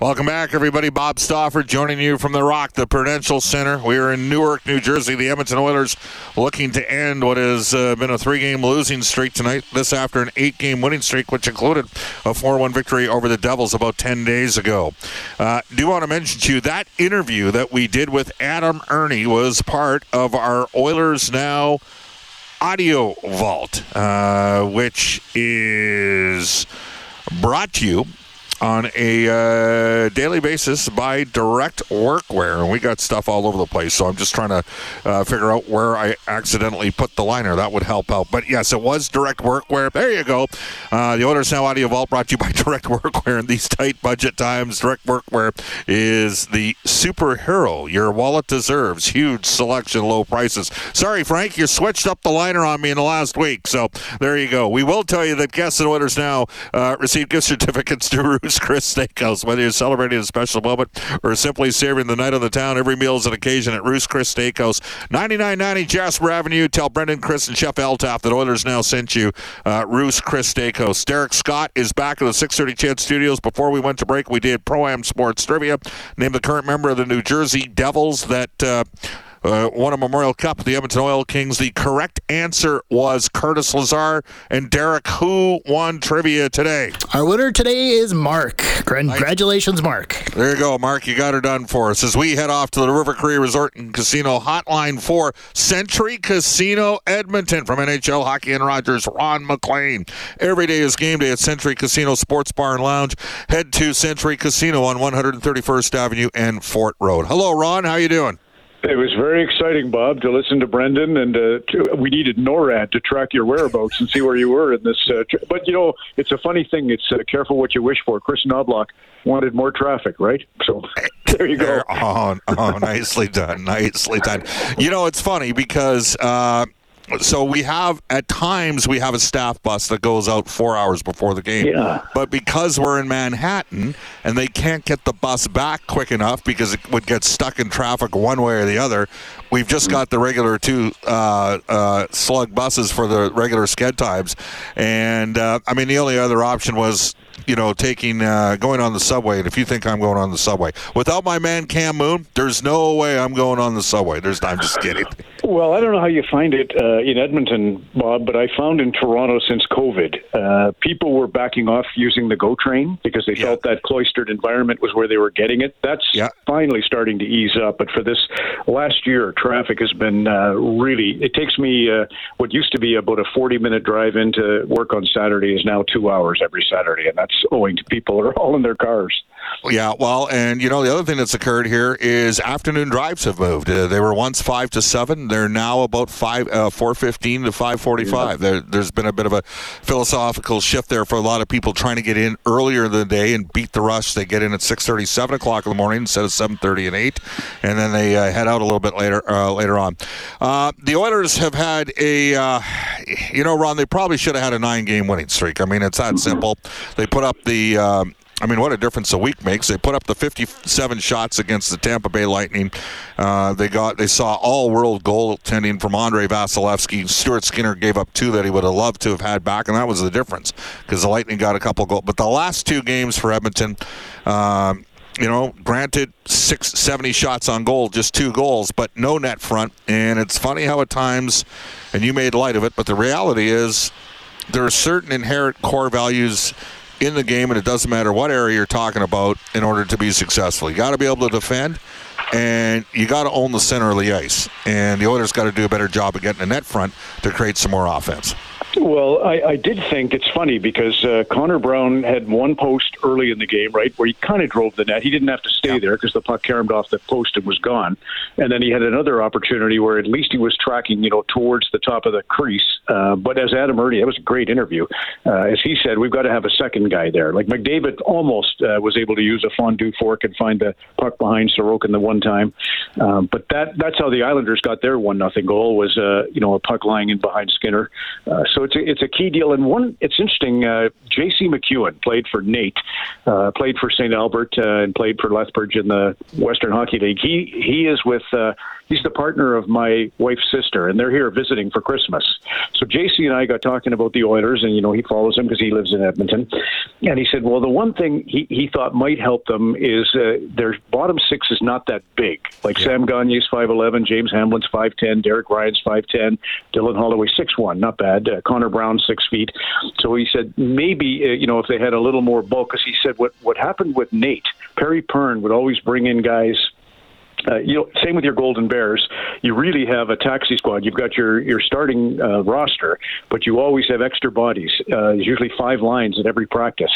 Welcome back, everybody. Bob Stauffer joining you from the Rock, the Prudential Center. We are in Newark, New Jersey. The Edmonton Oilers looking to end what has uh, been a three-game losing streak tonight. This after an eight-game winning streak, which included a 4-1 victory over the Devils about 10 days ago. Uh, do want to mention to you that interview that we did with Adam Erne was part of our Oilers Now audio vault, uh, which is brought to you on a uh, daily basis by Direct Workwear. And we got stuff all over the place. So I'm just trying to uh, figure out where I accidentally put the liner. That would help out. But yes, it was Direct Workwear. There you go. Uh, the Oilers Now Audio Vault brought to you by Direct Workwear. In these tight budget times, Direct Workwear is the superhero your wallet deserves. Huge selection, low prices. Sorry, Frank, you switched up the liner on me in the last week. So there you go. We will tell you that guests and orders Now uh, receive gift certificates to Chris Steakhouse. Whether you're celebrating a special moment or simply serving the night of the town, every meal is an occasion at Ruth's Chris Steakhouse, 9990 Jasper Avenue. Tell Brendan, Chris, and Chef Eltaff that Oilers now sent you uh, Ruth's Chris Steakhouse. Derek Scott is back at the 630 CHED Studios. Before we went to break, we did Pro Am Sports Trivia. Name the current member of the New Jersey Devils that. Uh, uh, won a Memorial Cup, the Edmonton Oil Kings. The correct answer was Curtis Lazar. And Derek, who won trivia today? Our winner today is Mark. Congratulations, Mark. There you go, Mark. You got her done for us. As we head off to the River Cree Resort and Casino Hotline for Century Casino Edmonton from NHL Hockey and Rogers, Ron MacLean. Every day is game day at Century Casino Sports Bar and Lounge. Head to Century Casino on 131st Avenue and Fort Road. Hello, Ron. How you doing? It was very exciting, Bob, to listen to Brendan, and uh, to, we needed NORAD to track your whereabouts and see where you were in this. Uh, but you know, it's a funny thing. It's uh, careful what you wish for. Chris Knoblauch wanted more traffic, right? So there you go. oh, oh, nicely done, nicely done. You know, it's funny because. So we have at times we have a staff bus that goes out four hours before the game. Yeah. But because we're in Manhattan and they can't get the bus back quick enough because it would get stuck in traffic one way or the other, we've just got the regular two uh, uh, slug buses for the regular sked times. And uh, I mean, the only other option was you know, taking uh, going on the subway. And if you think I'm going on the subway without my man Cam Moon, there's no way I'm going on the subway. There's I'm just kidding. Well, I don't know how you find it uh, in Edmonton, Bob, but I found in Toronto since COVID, uh, people were backing off using the GO train because they Yeah. felt that cloistered environment was where they were getting it. That's Yeah. finally starting to ease up. But for this last year, traffic has been uh, really. It takes me uh, what used to be about a 40 minute drive into work on Saturday is now two hours every Saturday, and that's owing to people are all in their cars. Yeah, well, and you know the other thing that's occurred here is afternoon drives have moved. Uh, they were once five to seven. They're now about five, uh, four fifteen to five forty-five. There, there's been a bit of a philosophical shift there for a lot of people trying to get in earlier in the day and beat the rush. They get in at six thirty, seven o'clock in the morning instead of seven thirty and eight, and then they uh, head out a little bit later uh, later on. Uh, the Oilers have had a, uh, you know, Ron. They probably should have had a nine-game winning streak. I mean, it's that simple. They put up the. Um, I mean, what a difference a week makes. They put up the 57 shots against the Tampa Bay Lightning. Uh, they got they saw all world goaltending from Andrei Vasilevskiy. Stuart Skinner gave up two that he would have loved to have had back, and that was the difference because the Lightning got a couple goals. But the last two games for Edmonton. Um, you know, granted, six seventy shots on goal, just two goals, but no net front. And it's funny how at times, and you made light of it, but the reality is there are certain inherent core values in the game, and it doesn't matter what area you're talking about in order to be successful. You got to be able to defend, and you got to own the center of the ice. And the Oilers got to do a better job of getting a net front to create some more offense. Well, I, I did think it's funny because uh, Connor Brown had one post early in the game, right, where he kind of drove the net. He didn't have to stay yeah. there because the puck caromed off the post and was gone. And then he had another opportunity where at least he was tracking, you know, towards the top of the crease. Uh, but as Adam Erne, that was a great interview. Uh, as he said, we've got to have a second guy there. Like McDavid almost uh, was able to use a fondue fork and find the puck behind Sorokin the one time. Um, but that that's how the Islanders got their one nothing goal was, uh, you know, a puck lying in behind Skinner. Uh, so it's a, it's a key deal. And one, it's interesting. Uh, J.C. McEwen played for NAIT, uh, played for St. Albert, uh, and played for Lethbridge in the Western Hockey League. He he is with. Uh, he's the partner of my wife's sister, and they're here visiting for Christmas. So JC and I got talking about the Oilers, and you know he follows them because he lives in Edmonton, and he said, well, the one thing he, he thought might help them is uh, their bottom six is not that big. Like yeah. Sam Gagner's five eleven, James Hamblin's five ten, Derek Ryan's five ten, Dylan Holloway six one, not bad. Uh, Connor Brown six feet. So he said maybe uh, you know if they had a little more bulk, because he said what what happened with NAIT Perry Pearn would always bring in guys uh, you know, same with your Golden Bears. You really have a taxi squad. You've got your your starting uh, roster, but you always have extra bodies. Uh, there's usually five lines at every practice.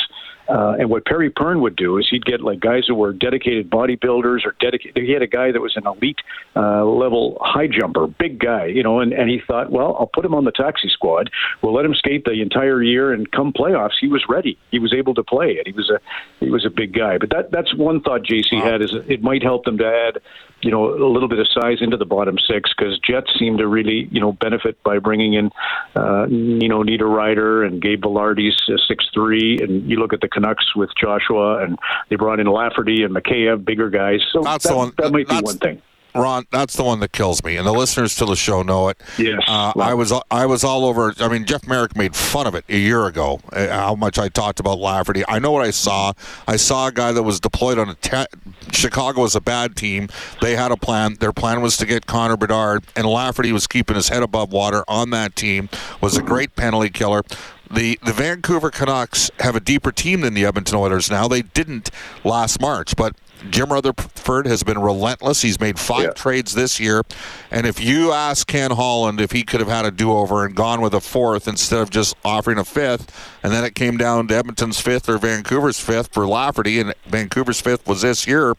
Uh, and what Perry Pearn would do is he'd get like guys who were dedicated bodybuilders or dedicated. He had a guy that was an elite uh, level high jumper, big guy, you know, and, and he thought, well, I'll put him on the taxi squad. We'll let him skate the entire year, and come playoffs, he was ready. He was able to play it. He was a he was a big guy. But that that's one thought JC wow. had is it might help them to add, you know, a little bit of size into the bottom six because Jets seem to really you know benefit by bringing in, uh, you know, Niederreiter and Gabe Vilardi's uh, six three, and you look at the Canucks with Joshua, and they brought in Lafferty and Mikheyev, bigger guys. So that's that, one, that might be one thing. Ron, that's the one that kills me, and the listeners to the show know it. Yes, uh, I was I was all over. I mean, Jeff Merrick made fun of it a year ago. Uh, how much I talked about Lafferty. I know what I saw. I saw a guy that was deployed on a. Te- Chicago was a bad team. They had a plan. Their plan was to get Connor Bedard, and Lafferty was keeping his head above water on that team. Was a great penalty killer the the Vancouver Canucks have a deeper team than the Edmonton Oilers now. They didn't last March, but Jim Rutherford has been relentless. He's made five yeah. trades this year. And if you ask Ken Holland if he could have had a do over and gone with a fourth instead of just offering a fifth, and then it came down to Edmonton's fifth or Vancouver's fifth for Lafferty, and Vancouver's fifth was this year,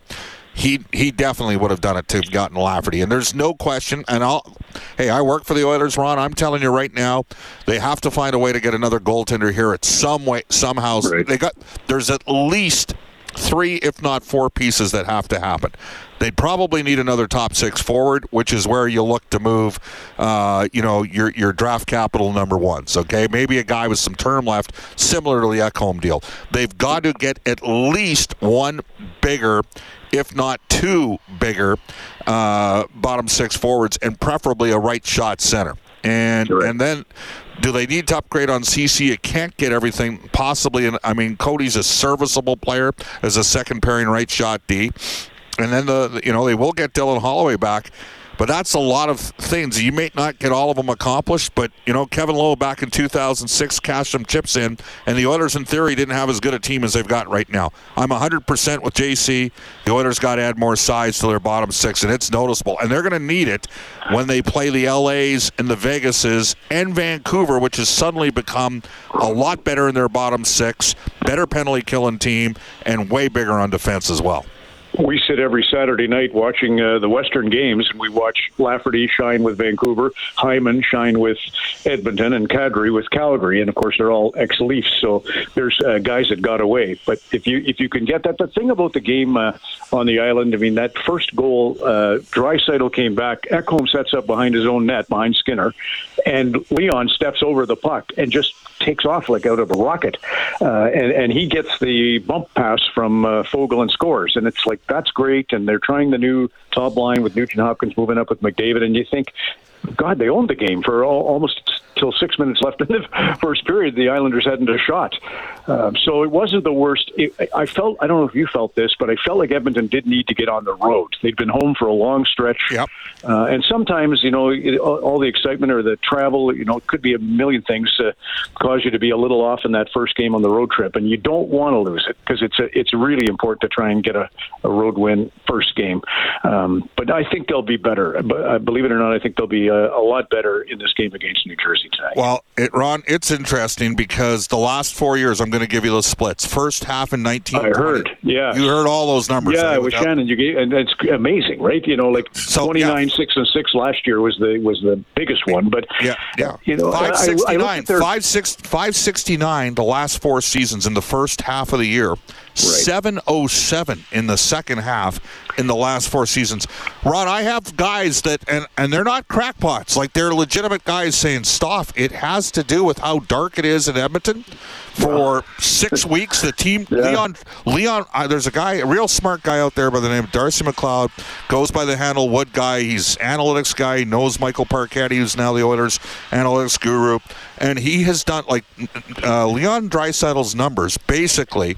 he he definitely would have done it to have gotten Lafferty. And there's no question. And I'll, hey, I work for the Oilers, Ron. I'm telling you right now, they have to find a way to get another goaltender here at some way, somehow. Right. They got there's at least three, if not four pieces that have to happen. They'd probably need another top six forward, which is where you look to move, uh, you know, your your draft capital number ones. Okay, maybe a guy with some term left, similar to the Ekholm deal. They've got to get at least one bigger, if not two bigger, uh, bottom six forwards, and preferably a right shot center. And and then do they need to upgrade on CC? It can't get everything possibly. And I mean, Cody's a serviceable player as a second pairing right shot D, and then the you know they will get Dylan Holloway back. But that's a lot of things. You may not get all of them accomplished, but you know Kevin Lowe back in 2006 cashed some chips in, and the Oilers in theory didn't have as good a team as they've got right now. I'm 100% with JC. The Oilers got to add more size to their bottom six, and it's noticeable. And they're going to need it when they play the LA's and the Vegases and Vancouver, which has suddenly become a lot better in their bottom six, better penalty killing team, and way bigger on defense as well we sit every Saturday night watching uh, the Western games, and we watch Lafferty shine with Vancouver, Hyman shine with Edmonton, and Kadri with Calgary, and of course they're all ex-Leafs, so there's uh, guys that got away. But if you if you can get that, the thing about the game uh, on the island, I mean that first goal, uh, came back, Ekholm sets up behind his own net behind Skinner, and Leon steps over the puck and just takes off like out of a rocket, uh, and and he gets the bump pass from uh, Foegele and scores, and it's like that's great, and they're trying the new top line with Nugent Hopkins moving up with McDavid, and you think, God, they owned the game for all, almost until six minutes left in the first period, the Islanders hadn't a shot. Um, so it wasn't the worst. It, I felt, I don't know if you felt this, but I felt like Edmonton did need to get on the road. They'd been home for a long stretch. Yep. Uh, and sometimes, you know, it, all the excitement or the travel, you know, it could be a million things to cause you to be a little off in that first game on the road trip. And you don't want to lose it because it's a, it's really important to try and get a, a road win first game. Um, but I think they'll be better. But uh, believe it or not, I think they'll be a, a lot better in this game against New Jersey tonight. Well, it, Ron, it's interesting because the last four years, I'm going to give you the splits. First half in 19. I heard, yeah. You heard all those numbers. Yeah, with Shannon, you gave, and it's amazing, right? You know, like So, 29, yeah. 6 and 6 last year was the was the biggest one. But, Yeah, yeah. you know, I- I- I 569, their- 56 569 the last four seasons in the first half of the year. 707 in the second half in the last four seasons. Ron, I have guys that and and they're not crackpots. Like they're legitimate guys saying, "Stop, it has to do with how dark it is in Edmonton." For six weeks, the team Leon Leon. Uh, there's a guy, a real smart guy out there by the name of Darcy McLeod, goes by the handle Wood guy. He's analytics guy. He knows Michael Parkatti, who's now the Oilers analytics guru, and he has done like uh, Leon Draisaitl's numbers. Basically,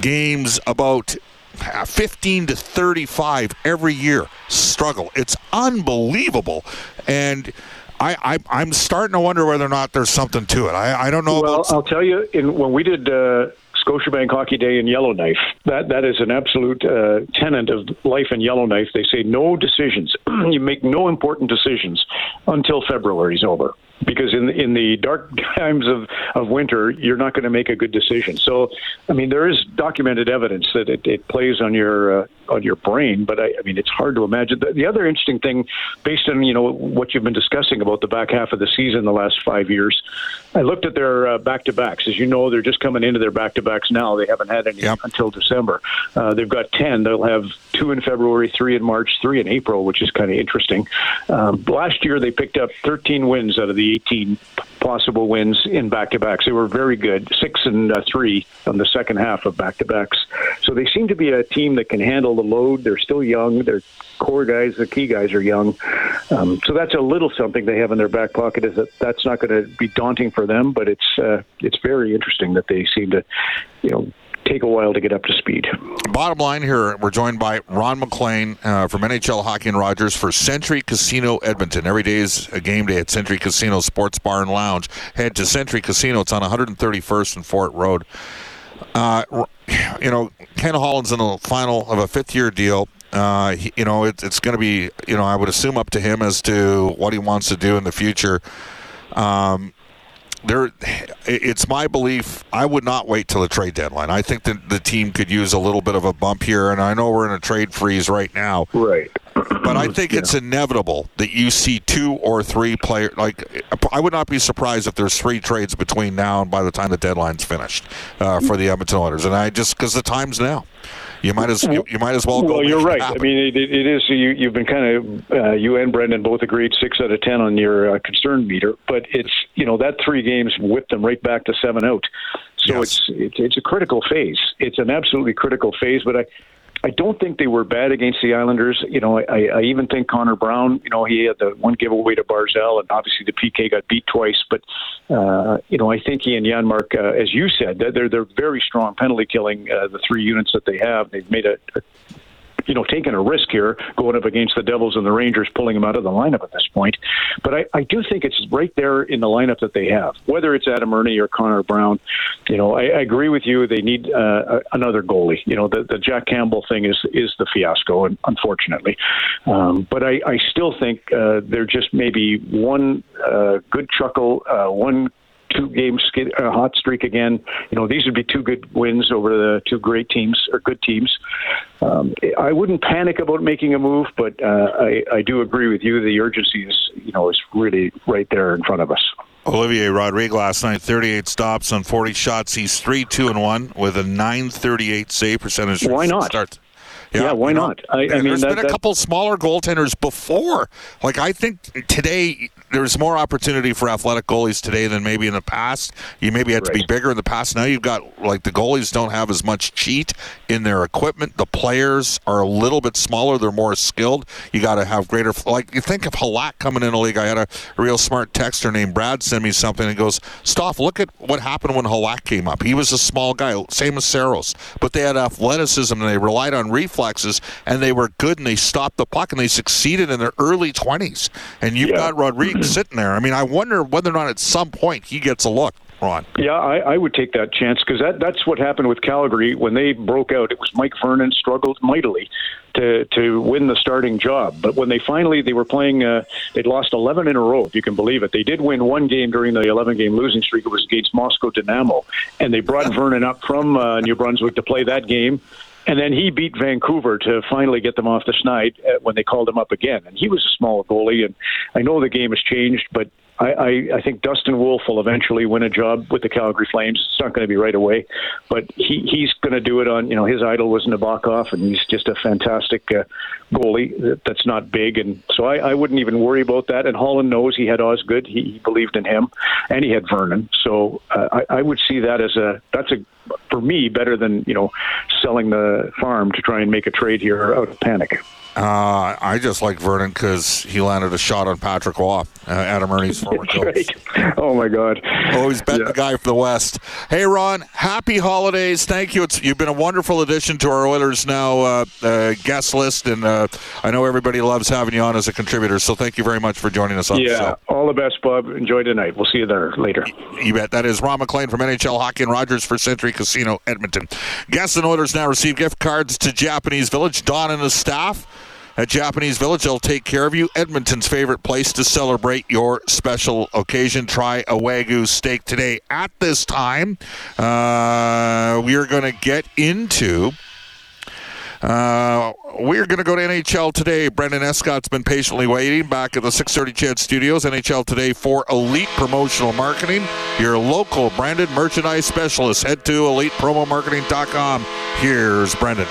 games about uh, 15 to 35 every year struggle. It's unbelievable, and. I, I, I'm starting to wonder whether or not there's something to it. I, I don't know Well, about I'll tell you, in, when we did uh, Scotiabank Hockey Day in Yellowknife, that that is an absolute uh, tenet of life in Yellowknife. They say no decisions. you make no important decisions until February's over. Because in in the dark times of, of winter, you're not going to make a good decision. So, I mean, there is documented evidence that it, it plays on your uh, on your brain. But I, I mean, it's hard to imagine. The, the other interesting thing, based on you know what you've been discussing about the back half of the season, the last five years, I looked at their uh, back to backs. As you know, they're just coming into their back to backs now. They haven't had any Yep. until December. Uh, they've got ten. They'll have two in February, three in March, three in April, which is kind of interesting. Um, last year, they picked up 13 wins out of the 18 possible wins in back to backs. They were very good, six and uh, three on the second half of back to backs. So they seem to be a team that can handle the load. They're still young. Their core guys, the key guys, are young. Um, so that's a little something they have in their back pocket. Is that that's not going to be daunting for them, but it's uh, it's very interesting that they seem to, you know. Take a while to get up to speed. Bottom line here, we're joined by Ron MacLean uh, from NHL Hockey and Rogers for Century Casino Edmonton. Every day is a game day at Century Casino Sports Bar and Lounge. Head to Century Casino. It's on 131st and Fort Road. Uh, you know, Ken Holland's in the final of a fifth-year deal. Uh, he, you know, it, it's going to be, you know, I would assume up to him as to what he wants to do in the future. Um, there, it's my belief. I would not wait till the trade deadline. I think that the team could use a little bit of a bump here, and I know we're in a trade freeze right now, Right. but I think it's inevitable that you see two or three players. Like, I would not be surprised if there's three trades between now and by the time the deadline's finished uh, for the Edmonton Oilers. And I just because the time's now, you might as you, you might as well. go Well, you're right. I mean, it, it is. You, you've been kind of uh, you and Brendan both agreed six out of ten on your uh, concern meter, but it's you know that three games whipped them right back to seven out. So Yes. it's, it's it's a critical phase. It's an absolutely critical phase. But I I don't think they were bad against the Islanders. You know, I, I even think Connor Brown. You know, he had the one giveaway to Barzal, and obviously the PK got beat twice. But uh, you know, I think he and Janmark, uh, as you said, they're they're- very strong penalty killing. Uh, the three units that they have, they've made a, a you know, taking a risk here, going up against the Devils and the Rangers, pulling them out of the lineup at this point. But I, I do think it's right there in the lineup that they have, whether it's Adam Erne or Connor Brown. You know, I, I agree with you. They need uh, another goalie. You know, the, the Jack Campbell thing is is the fiasco, and unfortunately. Um, but I, I still think uh, they're just maybe one uh, good chuckle, uh, one two game skid, uh, hot streak again. You know, these would be two good wins over the two great teams or good teams. Um, I wouldn't panic about making a move, but uh, I, I do agree with you. The urgency is, you know, is really right there in front of us. Olivier Rodrigue last night, 38 stops on 40 shots. He's 3 2 and 1 with a 938 save percentage. Why not? Start. Yeah, why you know, not? I- I mean, there's that- been a that- couple smaller goaltenders before. Like, I think today, there's more opportunity for athletic goalies today than maybe in the past. You maybe had to be bigger in the past. Now you've got like the goalies don't have as much cheat in their equipment. The players are a little bit smaller. They're more skilled. You got to have greater. Like you think of Halak coming in the league. I had a real smart texter named Brad send me something and goes, "Stoff, look at what happened when Halak came up. He was a small guy, same as Saros, but they had athleticism and they relied on reflexes and they were good and they stopped the puck and they succeeded in their early 20s. And you've Yeah. got Rodriguez sitting there. I mean, I wonder whether or not at some point he gets a look. Ron. Yeah, I, I would take that chance because that, that's what happened with Calgary when they broke out. It was Mike Vernon struggled mightily to to win the starting job, but when they finally they were playing, uh, they'd lost 11 in a row. If you can believe it, they did win one game during the 11 game losing streak. It was against Moscow Dynamo, and they brought Vernon up from uh, New Brunswick to play that game. And then he beat Vancouver to finally get them off the schneid uh, when they called him up again. And he was a small goalie, and I know the game has changed, but I, I, I think Dustin Wolf will eventually win a job with the Calgary Flames. It's not going to be right away, but he, he's going to do it on, you know, his idol was Nabokov, and he's just a fantastic uh, goalie that- that's not big. And so I, I wouldn't even worry about that. And Holland knows he had Osgood. He, he believed in him, and he had Vernon. So uh, I, I would see that as a, that's a, for me, better than, you know, selling the farm to try and make a trade here out of panic. Uh, I just like Vernon because he landed a shot on Patrick Roy, uh, Adam Erne's former coach. Oh, my God. Always bet Yeah. the guy from the West. Hey, Ron, happy holidays. Thank you. It's, you've been a wonderful addition to our Oilers Now uh, uh, guest list, and uh, I know everybody loves having you on as a contributor, so thank you very much for joining us on the Yeah. show. All the best, Bob. Enjoy tonight. We'll see you there later. You bet. That is Ron MacLean from NHL Hockey and Rogers for Century Casino, Edmonton. Guests and Oilers now receive gift cards to Japanese Village. Don and his staff at Japanese Village, they'll take care of you. Edmonton's favorite place to celebrate your special occasion. Try a Wagyu steak today. At this time, uh, we are going to get into. Uh, we're going to go to NHL today. Brendan Escott's been patiently waiting back at the 630 CHED Studios. NHL today for Elite Promotional Marketing, your local branded merchandise specialist. Head to elitepromomarketing.com. Here's Brendan.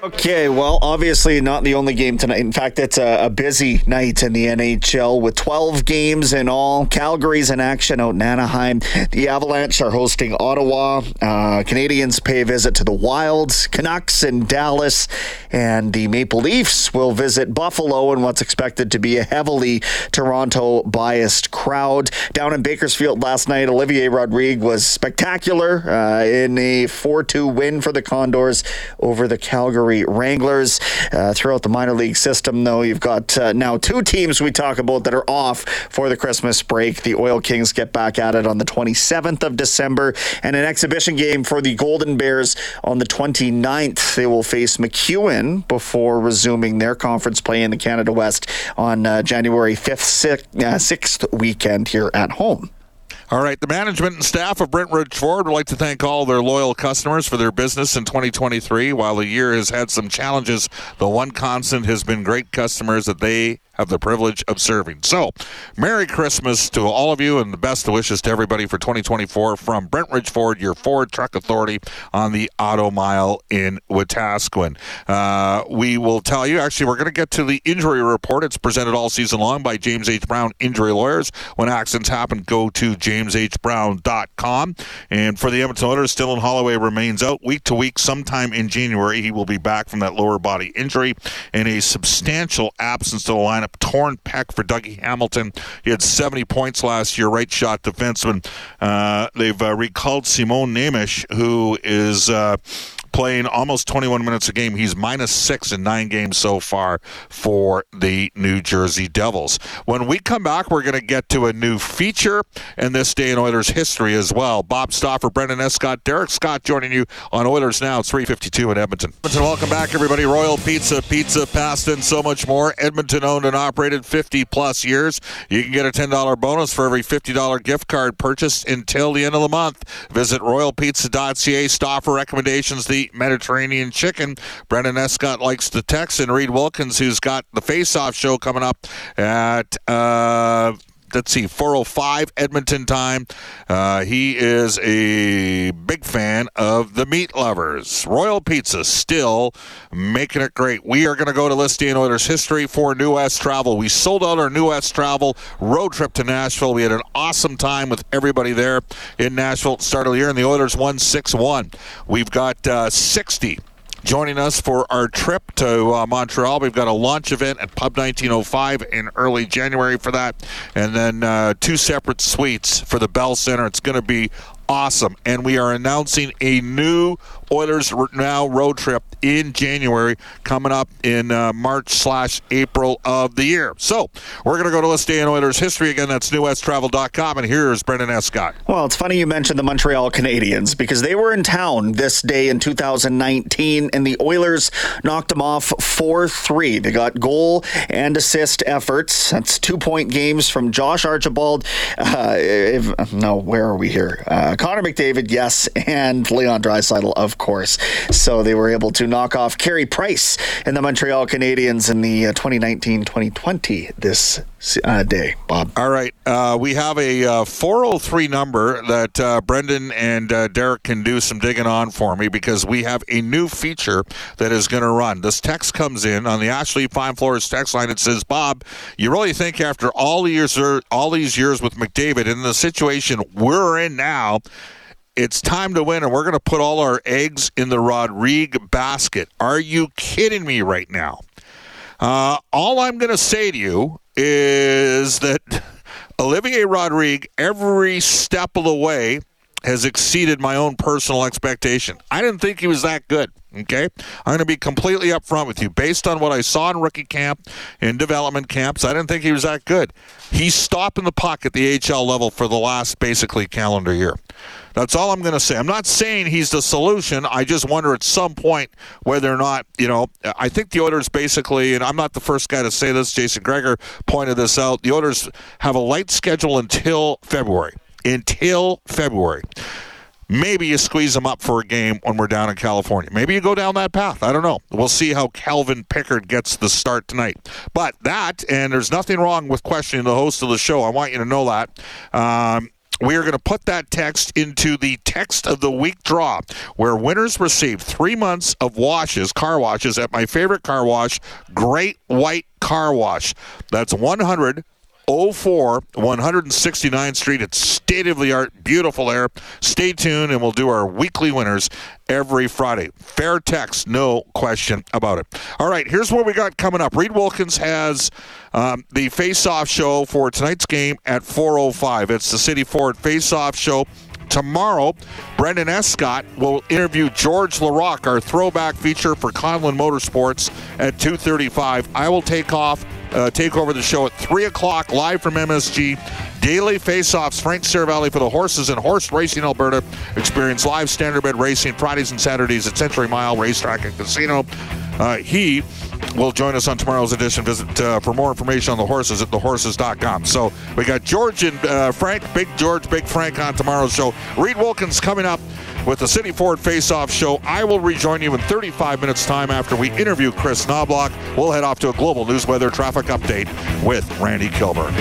Okay, well, obviously not the only game tonight. In fact, it's a, a busy night in the NHL with 12 games in all. Calgary's in action out in Anaheim. The Avalanche are hosting Ottawa. Uh, Canadiens pay a visit to the Wilds. Canucks in Dallas. And the Maple Leafs will visit Buffalo in what's expected to be a heavily Toronto biased crowd. Down in Bakersfield last night, Olivier Rodrigue was spectacular uh, in a 4 2 win for the Condors over the Calgary Wranglers. Uh, throughout the minor league system, though, you've got uh, now two teams we talk about that are off for the Christmas break. The Oil Kings get back at it on the 27th of December, and an exhibition game for the Golden Bears on the 29th. They will face McEwen before resuming their conference play in the Canada West on uh, January 5th, 6th, uh, 6th weekend here at home. All right, the management and staff of Brentridge Ford would like to thank all their loyal customers for their business in 2023. While the year has had some challenges, the one constant has been great customers that they have the privilege of serving. So, Merry Christmas to all of you and the best wishes to everybody for 2024 from Brentridge Ford, your Ford truck authority on the Auto Mile in Wetaskiwin. Uh, we will tell you, actually, we're going to get to the injury report. It's presented all season long by James H. Brown Injury Lawyers. When accidents happen, go to jameshbrown.com. And for the Edmonton Oilers, Dylan Holloway remains out week to week. Sometime in January, he will be back from that lower body injury and a substantial absence to the lineup. Torn pec for Dougie Hamilton. He had 70 points last year, right shot defenseman. Uh, they've uh, recalled Simon Nemec, who is. Playing almost 21 minutes a game. He's minus six in nine games so far for the New Jersey Devils. When we come back, we're going to get to a new feature in this day in Oilers history as well. Bob Stauffer, Brendan Escott, Derek Scott joining you on Oilers Now. It's 352 in Edmonton. Welcome back, everybody. Royal Pizza, pizza, pasta, and so much more. Edmonton owned and operated 50 plus years. You can get a $10 bonus for every $50 gift card purchased until the end of the month. Visit royalpizza.ca. Stauffer recommendations, the Mediterranean chicken. Brendan Escott likes the Tex, and Reed Wilkins, who's got the Face Off show coming up at. Uh, let's see, 405 Edmonton time. Uh, he is a big fan of the meat lovers. Royal Pizza still making it great. We are going to go to Listy and Oilers history for New West Travel. We sold out our New West Travel road trip to Nashville. We had an awesome time with everybody there in Nashville at the start of the year, and the Oilers won 6 1. We've got uh, 60 joining us for our trip to uh, Montreal. We've got a launch event at Pub 1905 in early January for that, and then uh, two separate suites for the Bell Center. It's going to be awesome. And we are announcing a new Oilers Now road trip in January coming up in uh, March slash April of the year. So we're going to go to Let's Day in Oilers history again. That's newwesttravel.com. And here's Brendan Escott. Well, it's funny you mentioned the Montreal Canadiens because they were in town this day in 2019 and the Oilers knocked them off 4 3. They got goal and assist efforts. That's two point games from Josh Archibald. Uh, if, no, where are we here? Uh, Connor McDavid, yes, and Leon Draisaitl, of course. So they were able to knock off Carey Price and the Montreal Canadiens in the 2019-2020 uh, this uh, day, Bob. All right. Uh, we have a uh, 403 number that uh, Brendan and uh, Derek can do some digging on for me because we have a new feature that is going to run. This text comes in on the Ashley Fine Floors text line. It says, Bob, you really think after all the years, all these years with McDavid in the situation we're in now, it's time to win, and we're going to put all our eggs in the Rodrigue basket. Are you kidding me right now? Uh, all I'm going to say to you is that Olivier Rodrigue, every step of the way, has exceeded my own personal expectation. I didn't think he was that good. Okay, I'm going to be completely upfront with you. Based on what I saw in rookie camp, in development camps, I didn't think he was that good. He's stopping the puck at the HL level for the last basically calendar year. That's all I'm going to say. I'm not saying he's the solution. I just wonder at some point whether or not, you know, I think the Oilers basically, and I'm not the first guy to say this, Jason Gregor pointed this out, the Oilers have a light schedule until February. Until February. Maybe you squeeze them up for a game when we're down in California. Maybe you go down that path. I don't know. We'll see how Calvin Pickard gets the start tonight. But that, and there's nothing wrong with questioning the host of the show. I want you to know that. Um, we are going to put that text into the text of the week draw, where winners receive three months of washes, car washes, at my favorite car wash, Great White Car Wash. That's 100 04 169th Street. It's state of the art, beautiful air. Stay tuned, and we'll do our weekly winners every Friday. Fair text, no question about it. All right, here's what we got coming up. Reed Wilkins has um, the face-off show for tonight's game at 4:05. It's the City Ford face-off show. Tomorrow, Brendan Escott will interview George Laraque, our throwback feature for Conlon Motorsports at 2:35. I will take off uh, take over the show at 3 o'clock live from MSG. Daily face-offs, Frank Seravalli for the horses and horse racing Alberta. Experience live standardbred racing Fridays and Saturdays at Century Mile Racetrack and Casino. Uh, he will join us on tomorrow's edition. Visit uh, for more information on the horses at thehorses.com. So we got George and uh, Frank, Big George, Big Frank on tomorrow's show. Reed Wilkins coming up with the City Ford Face Off Show. I will rejoin you in 35 minutes' time after we interview Chris Knoblauch. We'll head off to a global news weather traffic update with Randy Kilburn.